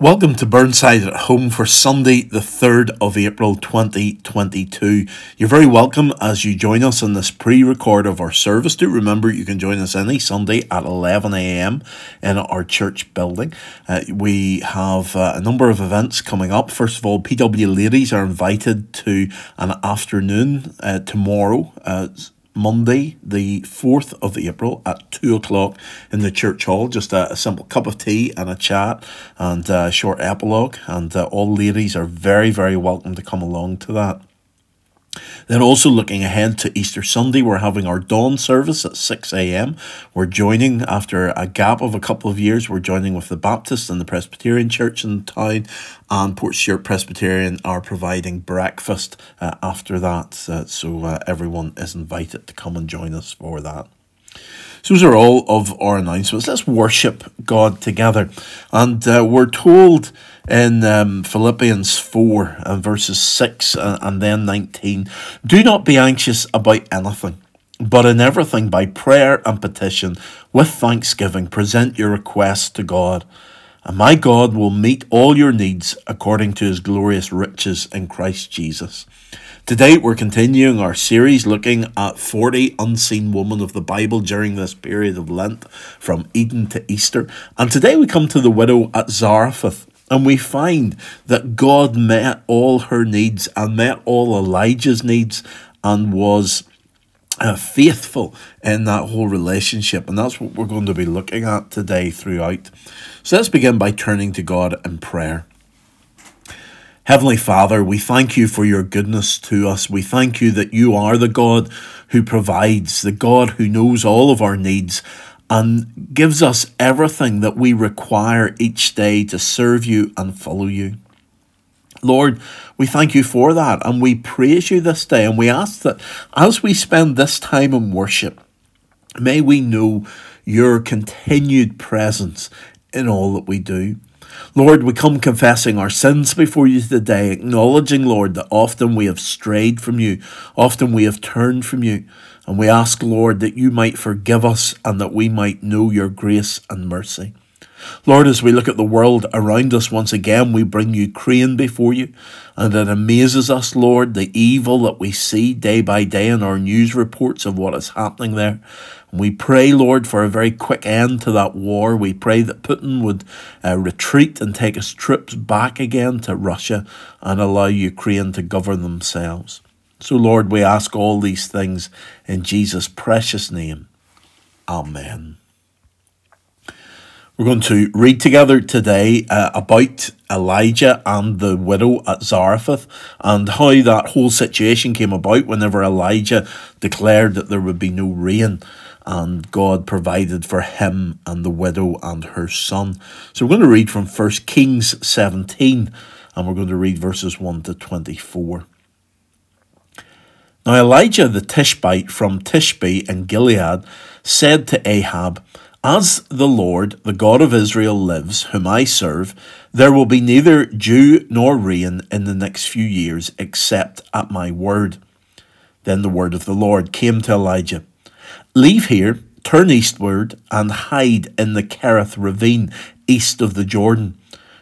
Welcome to Burnside at Home for Sunday, the 3rd of April 2022. You're very welcome as you join us in this pre record of our service. Do remember you can join us any Sunday at 11am in our church building. Uh, we have uh, a number of events coming up. First of all, PW ladies are invited to an afternoon uh, tomorrow uh, Monday, the 4th of April at 2 o'clock in the church hall. Just a, a simple cup of tea and a chat and a short epilogue. And uh, all ladies are very, very welcome to come along to that. Then, also looking ahead to Easter Sunday, we're having our dawn service at 6 a.m. We're joining, after a gap of a couple of years, we're joining with the Baptist and the Presbyterian Church in town, and Portstewart Presbyterian are providing breakfast uh, after that. Uh, so, uh, everyone is invited to come and join us for that. So those are all of our announcements. Let's worship God together. And uh, we're told in um, Philippians 4 and verses 6 and, and then 19 do not be anxious about anything. But in everything, by prayer and petition, with thanksgiving, present your requests to God. And my God will meet all your needs according to his glorious riches in Christ Jesus. Today, we're continuing our series looking at 40 unseen women of the Bible during this period of Lent from Eden to Easter. And today we come to the widow at Zarephath. And we find that God met all her needs and met all Elijah's needs and was uh, faithful in that whole relationship. And that's what we're going to be looking at today throughout. So let's begin by turning to God in prayer. Heavenly Father, we thank you for your goodness to us. We thank you that you are the God who provides, the God who knows all of our needs and gives us everything that we require each day to serve you and follow you. Lord, we thank you for that and we praise you this day and we ask that as we spend this time in worship, may we know your continued presence in all that we do. Lord, we come confessing our sins before you today, acknowledging, Lord, that often we have strayed from you, often we have turned from you. And we ask, Lord, that you might forgive us and that we might know your grace and mercy. Lord, as we look at the world around us once again, we bring Ukraine before you, and it amazes us, Lord, the evil that we see day by day in our news reports of what is happening there. We pray, Lord, for a very quick end to that war. We pray that Putin would uh, retreat and take his troops back again to Russia and allow Ukraine to govern themselves. So, Lord, we ask all these things in Jesus' precious name. Amen. We're going to read together today uh, about Elijah and the widow at Zarephath and how that whole situation came about whenever Elijah declared that there would be no rain and God provided for him and the widow and her son. So we're going to read from 1 Kings 17 and we're going to read verses 1 to 24. Now Elijah the Tishbite from Tishbe in Gilead said to Ahab, as the Lord, the God of Israel, lives, whom I serve, there will be neither dew nor rain in the next few years, except at my word. Then the word of the Lord came to Elijah Leave here, turn eastward, and hide in the Kerith ravine, east of the Jordan.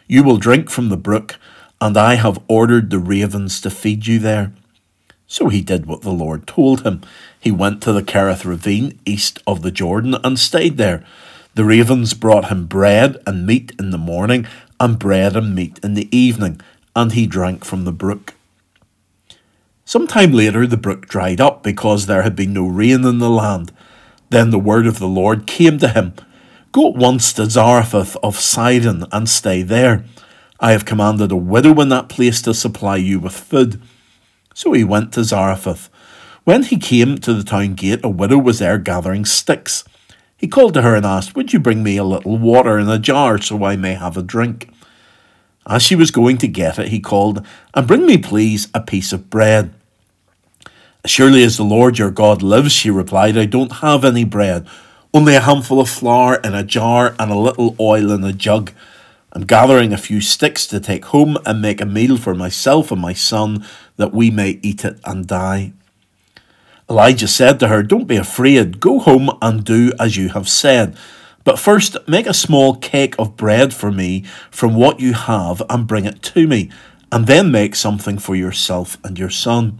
You will drink from the brook, and I have ordered the ravens to feed you there. So he did what the Lord told him. He went to the Kerith ravine east of the Jordan and stayed there. The ravens brought him bread and meat in the morning, and bread and meat in the evening, and he drank from the brook. Some time later, the brook dried up because there had been no rain in the land. Then the word of the Lord came to him Go at once to Zarephath of Sidon and stay there. I have commanded a widow in that place to supply you with food. So he went to Zarephath. When he came to the town gate, a widow was there gathering sticks. He called to her and asked, Would you bring me a little water in a jar so I may have a drink? As she was going to get it, he called, And bring me, please, a piece of bread. Surely as the Lord your God lives, she replied, I don't have any bread, only a handful of flour in a jar and a little oil in a jug. I'm gathering a few sticks to take home and make a meal for myself and my son, that we may eat it and die. Elijah said to her, Don't be afraid, go home and do as you have said. But first, make a small cake of bread for me from what you have and bring it to me, and then make something for yourself and your son.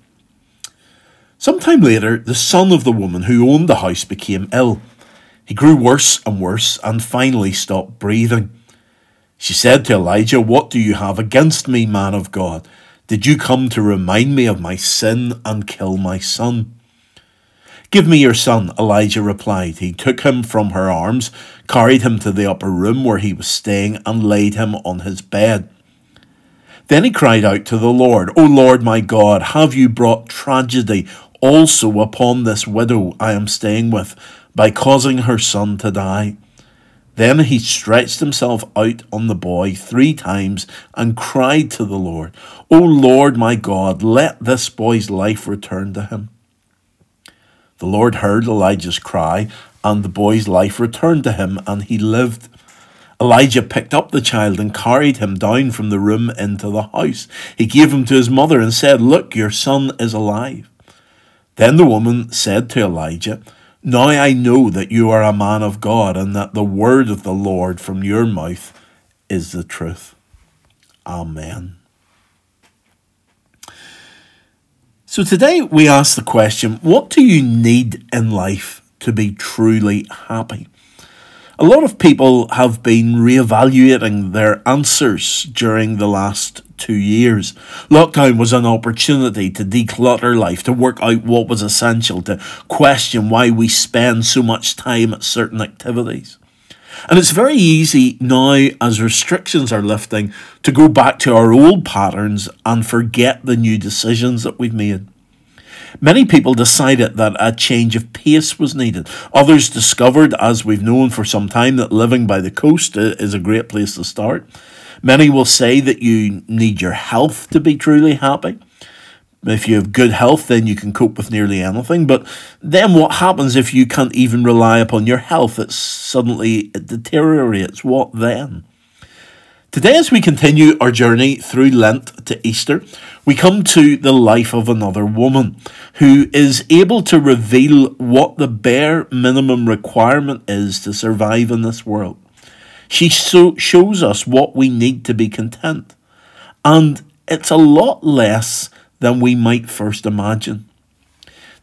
Some time later, the son of the woman who owned the house became ill. He grew worse and worse, and finally stopped breathing. She said to Elijah, What do you have against me, man of God? Did you come to remind me of my sin and kill my son? Give me your son, Elijah replied. He took him from her arms, carried him to the upper room where he was staying, and laid him on his bed. Then he cried out to the Lord, O Lord my God, have you brought tragedy also upon this widow I am staying with by causing her son to die? Then he stretched himself out on the boy three times and cried to the Lord, O Lord my God, let this boy's life return to him. The Lord heard Elijah's cry, and the boy's life returned to him, and he lived. Elijah picked up the child and carried him down from the room into the house. He gave him to his mother and said, Look, your son is alive. Then the woman said to Elijah, Now I know that you are a man of God, and that the word of the Lord from your mouth is the truth. Amen. So today we ask the question what do you need in life to be truly happy? A lot of people have been reevaluating their answers during the last two years. Lockdown was an opportunity to declutter life, to work out what was essential, to question why we spend so much time at certain activities. And it's very easy now, as restrictions are lifting, to go back to our old patterns and forget the new decisions that we've made. Many people decided that a change of pace was needed. Others discovered, as we've known for some time, that living by the coast is a great place to start. Many will say that you need your health to be truly happy. If you have good health, then you can cope with nearly anything. But then what happens if you can't even rely upon your health? It suddenly it deteriorates. What then? Today, as we continue our journey through Lent to Easter, we come to the life of another woman who is able to reveal what the bare minimum requirement is to survive in this world. She so shows us what we need to be content. And it's a lot less than we might first imagine.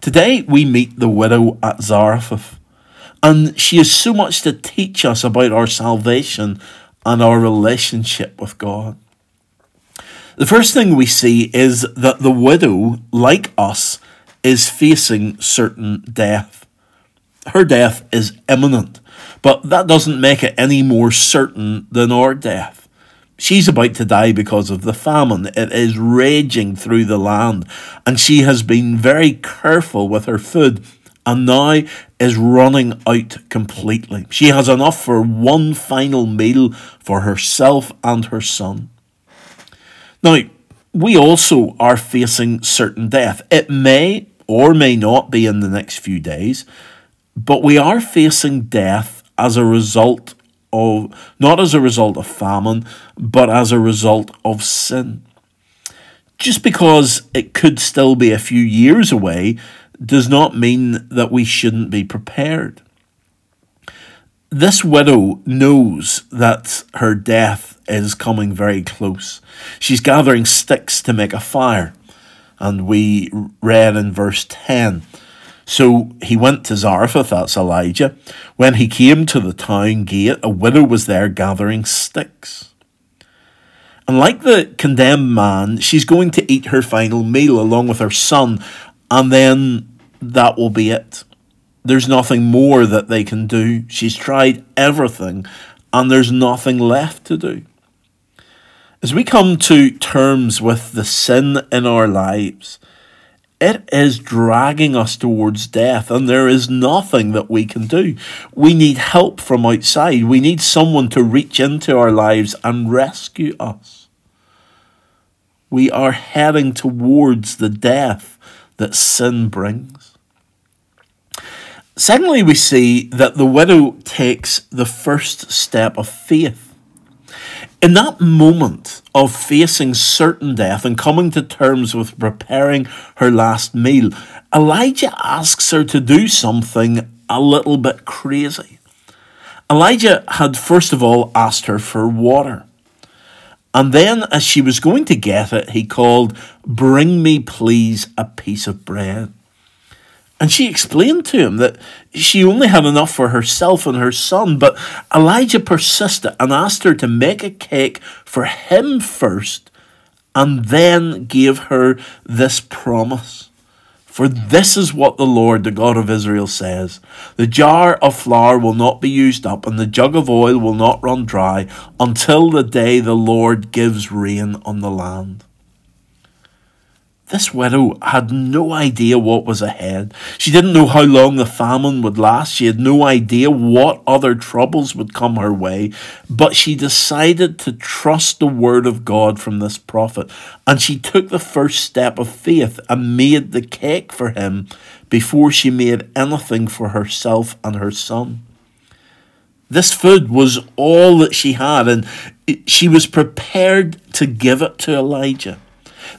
Today we meet the widow at Zarephath, and she has so much to teach us about our salvation and our relationship with God. The first thing we see is that the widow, like us, is facing certain death. Her death is imminent, but that doesn't make it any more certain than our death. She's about to die because of the famine. It is raging through the land, and she has been very careful with her food and now is running out completely. She has enough for one final meal for herself and her son. Now, we also are facing certain death. It may or may not be in the next few days, but we are facing death as a result of not as a result of famine, but as a result of sin. Just because it could still be a few years away does not mean that we shouldn't be prepared. This widow knows that her death is coming very close. She's gathering sticks to make a fire. And we read in verse 10 so he went to Zarephath, that's Elijah. When he came to the town gate, a widow was there gathering sticks. And like the condemned man, she's going to eat her final meal along with her son, and then that will be it. There's nothing more that they can do. She's tried everything, and there's nothing left to do. As we come to terms with the sin in our lives, it is dragging us towards death, and there is nothing that we can do. We need help from outside. We need someone to reach into our lives and rescue us. We are heading towards the death that sin brings. Secondly, we see that the widow takes the first step of faith. In that moment of facing certain death and coming to terms with preparing her last meal, Elijah asks her to do something a little bit crazy. Elijah had first of all asked her for water. And then, as she was going to get it, he called, Bring me, please, a piece of bread. And she explained to him that she only had enough for herself and her son, but Elijah persisted and asked her to make a cake for him first and then gave her this promise. For this is what the Lord, the God of Israel, says The jar of flour will not be used up, and the jug of oil will not run dry until the day the Lord gives rain on the land. This widow had no idea what was ahead. She didn't know how long the famine would last. She had no idea what other troubles would come her way. But she decided to trust the word of God from this prophet. And she took the first step of faith and made the cake for him before she made anything for herself and her son. This food was all that she had, and she was prepared to give it to Elijah.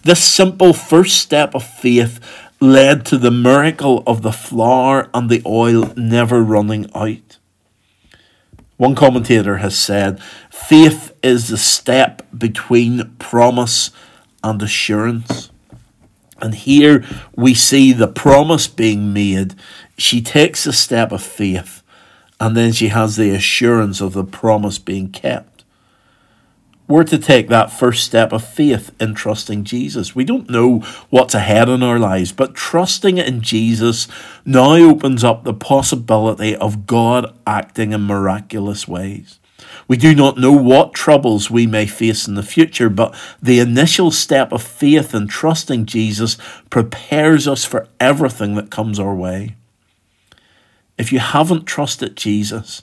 This simple first step of faith led to the miracle of the flour and the oil never running out. One commentator has said, faith is the step between promise and assurance. And here we see the promise being made. She takes a step of faith, and then she has the assurance of the promise being kept we're to take that first step of faith in trusting Jesus. We don't know what's ahead in our lives, but trusting in Jesus now opens up the possibility of God acting in miraculous ways. We do not know what troubles we may face in the future, but the initial step of faith in trusting Jesus prepares us for everything that comes our way. If you haven't trusted Jesus,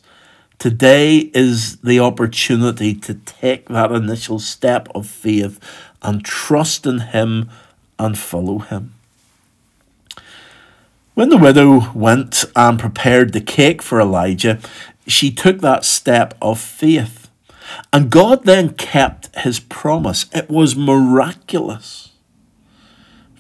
Today is the opportunity to take that initial step of faith and trust in Him and follow Him. When the widow went and prepared the cake for Elijah, she took that step of faith. And God then kept his promise. It was miraculous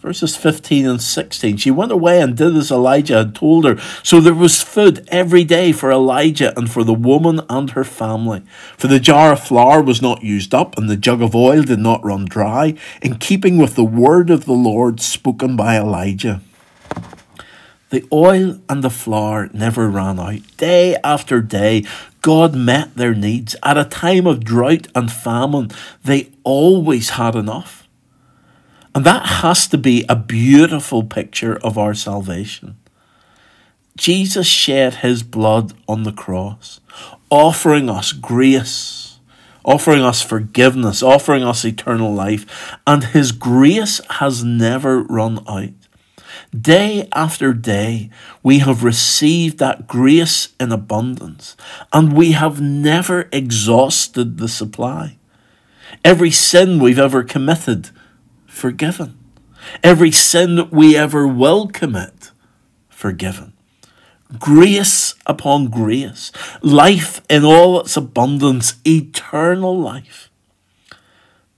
verses 15 and 16. She went away and did as Elijah had told her. So there was food every day for Elijah and for the woman and her family. For the jar of flour was not used up, and the jug of oil did not run dry, in keeping with the word of the Lord spoken by Elijah. The oil and the flour never ran out. Day after day, God met their needs. At a time of drought and famine, they always had enough. And that has to be a beautiful picture of our salvation. Jesus shed his blood on the cross, offering us grace, offering us forgiveness, offering us eternal life, and his grace has never run out. Day after day, we have received that grace in abundance, and we have never exhausted the supply. Every sin we've ever committed, forgiven. Every sin we ever will commit, forgiven. Grace upon grace, life in all its abundance, eternal life.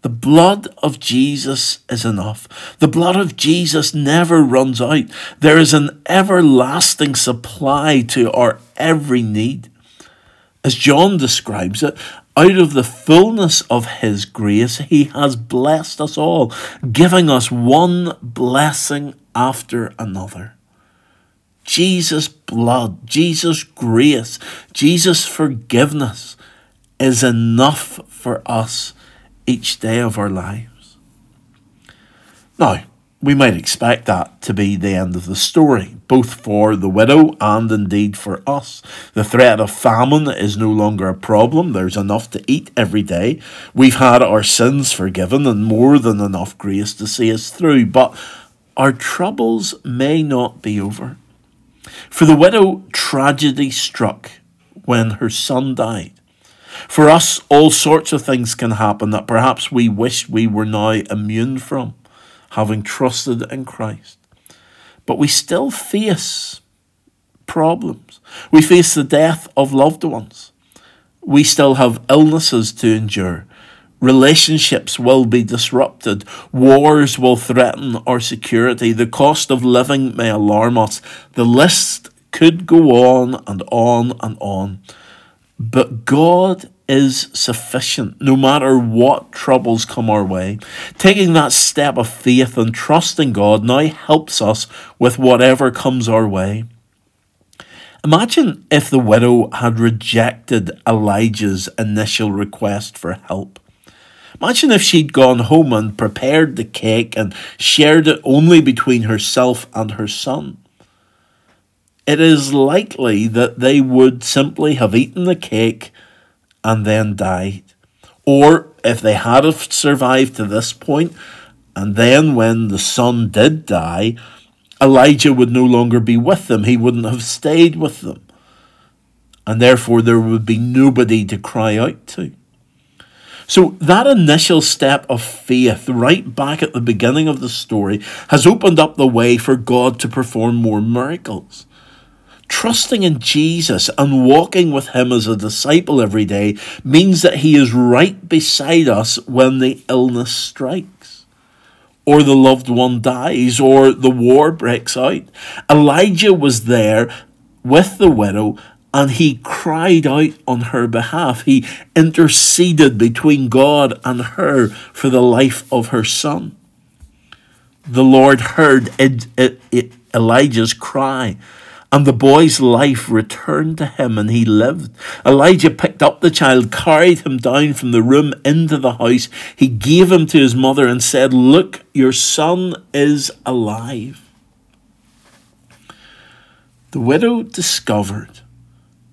The blood of Jesus is enough. The blood of Jesus never runs out. There is an everlasting supply to our every need. As John describes it, out of the fullness of His grace, He has blessed us all, giving us one blessing after another. Jesus' blood, Jesus' grace, Jesus' forgiveness is enough for us each day of our lives. Now, we might expect that to be the end of the story, both for the widow and indeed for us. The threat of famine is no longer a problem. There's enough to eat every day. We've had our sins forgiven and more than enough grace to see us through. But our troubles may not be over. For the widow, tragedy struck when her son died. For us, all sorts of things can happen that perhaps we wish we were now immune from, having trusted in Christ. But we still face problems. We face the death of loved ones. We still have illnesses to endure. Relationships will be disrupted. Wars will threaten our security. The cost of living may alarm us. The list could go on and on and on. But God is sufficient no matter what troubles come our way. Taking that step of faith and trusting God now helps us with whatever comes our way. Imagine if the widow had rejected Elijah's initial request for help. Imagine if she'd gone home and prepared the cake and shared it only between herself and her son. It is likely that they would simply have eaten the cake and then died. Or if they had have survived to this point, and then when the son did die, Elijah would no longer be with them. He wouldn't have stayed with them. And therefore, there would be nobody to cry out to. So, that initial step of faith, right back at the beginning of the story, has opened up the way for God to perform more miracles. Trusting in Jesus and walking with Him as a disciple every day means that He is right beside us when the illness strikes or the loved one dies, or the war breaks out. Elijah was there with the widow and he cried out on her behalf. He interceded between God and her for the life of her son. The Lord heard Elijah's cry and the boy's life returned to him and he lived. Elijah picked up the child, carried him down from the room into the house. He gave him to his mother and said, Look, your son is alive. The widow discovered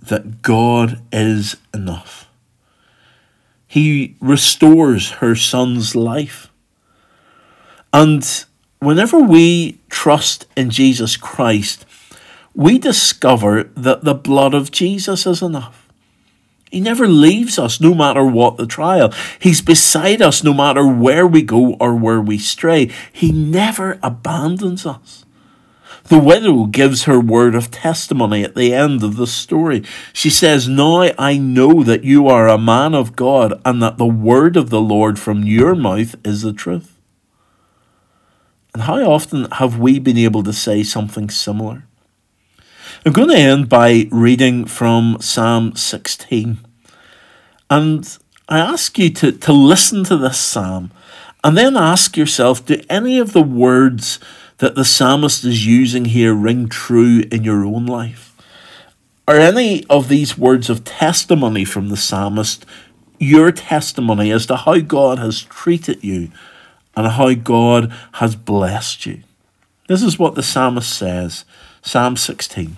that God is enough. He restores her son's life. And whenever we trust in Jesus Christ, we discover that the blood of Jesus is enough. He never leaves us no matter what the trial. He's beside us no matter where we go or where we stray. He never abandons us. The widow gives her word of testimony at the end of the story. She says, Now I know that you are a man of God and that the word of the Lord from your mouth is the truth. And how often have we been able to say something similar? I'm going to end by reading from Psalm 16. And I ask you to, to listen to this psalm and then ask yourself do any of the words that the psalmist is using here ring true in your own life? Are any of these words of testimony from the psalmist your testimony as to how God has treated you and how God has blessed you? This is what the psalmist says Psalm 16.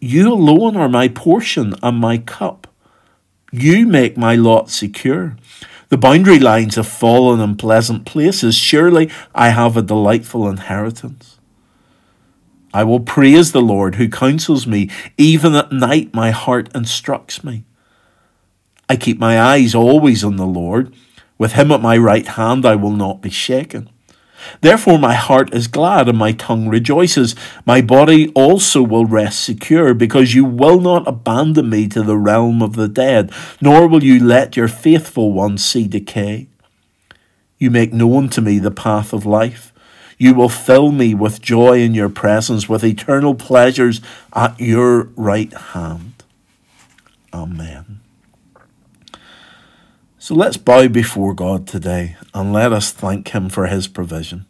you alone are my portion and my cup. You make my lot secure. The boundary lines have fallen in pleasant places. Surely I have a delightful inheritance. I will praise the Lord who counsels me. Even at night, my heart instructs me. I keep my eyes always on the Lord. With him at my right hand, I will not be shaken. Therefore, my heart is glad and my tongue rejoices. My body also will rest secure, because you will not abandon me to the realm of the dead, nor will you let your faithful one see decay. You make known to me the path of life. You will fill me with joy in your presence, with eternal pleasures at your right hand. Amen. So let's bow before God today and let us thank Him for His provision.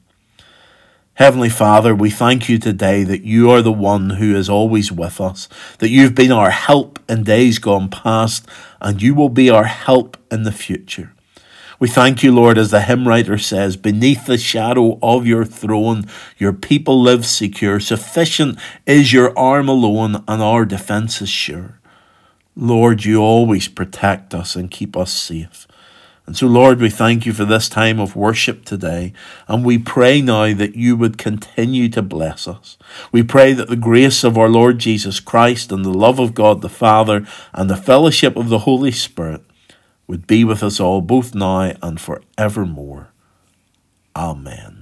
Heavenly Father, we thank you today that you are the one who is always with us, that you've been our help in days gone past, and you will be our help in the future. We thank you, Lord, as the hymn writer says, beneath the shadow of your throne, your people live secure. Sufficient is your arm alone, and our defence is sure. Lord, you always protect us and keep us safe. And so, Lord, we thank you for this time of worship today. And we pray now that you would continue to bless us. We pray that the grace of our Lord Jesus Christ and the love of God the Father and the fellowship of the Holy Spirit would be with us all, both now and forevermore. Amen.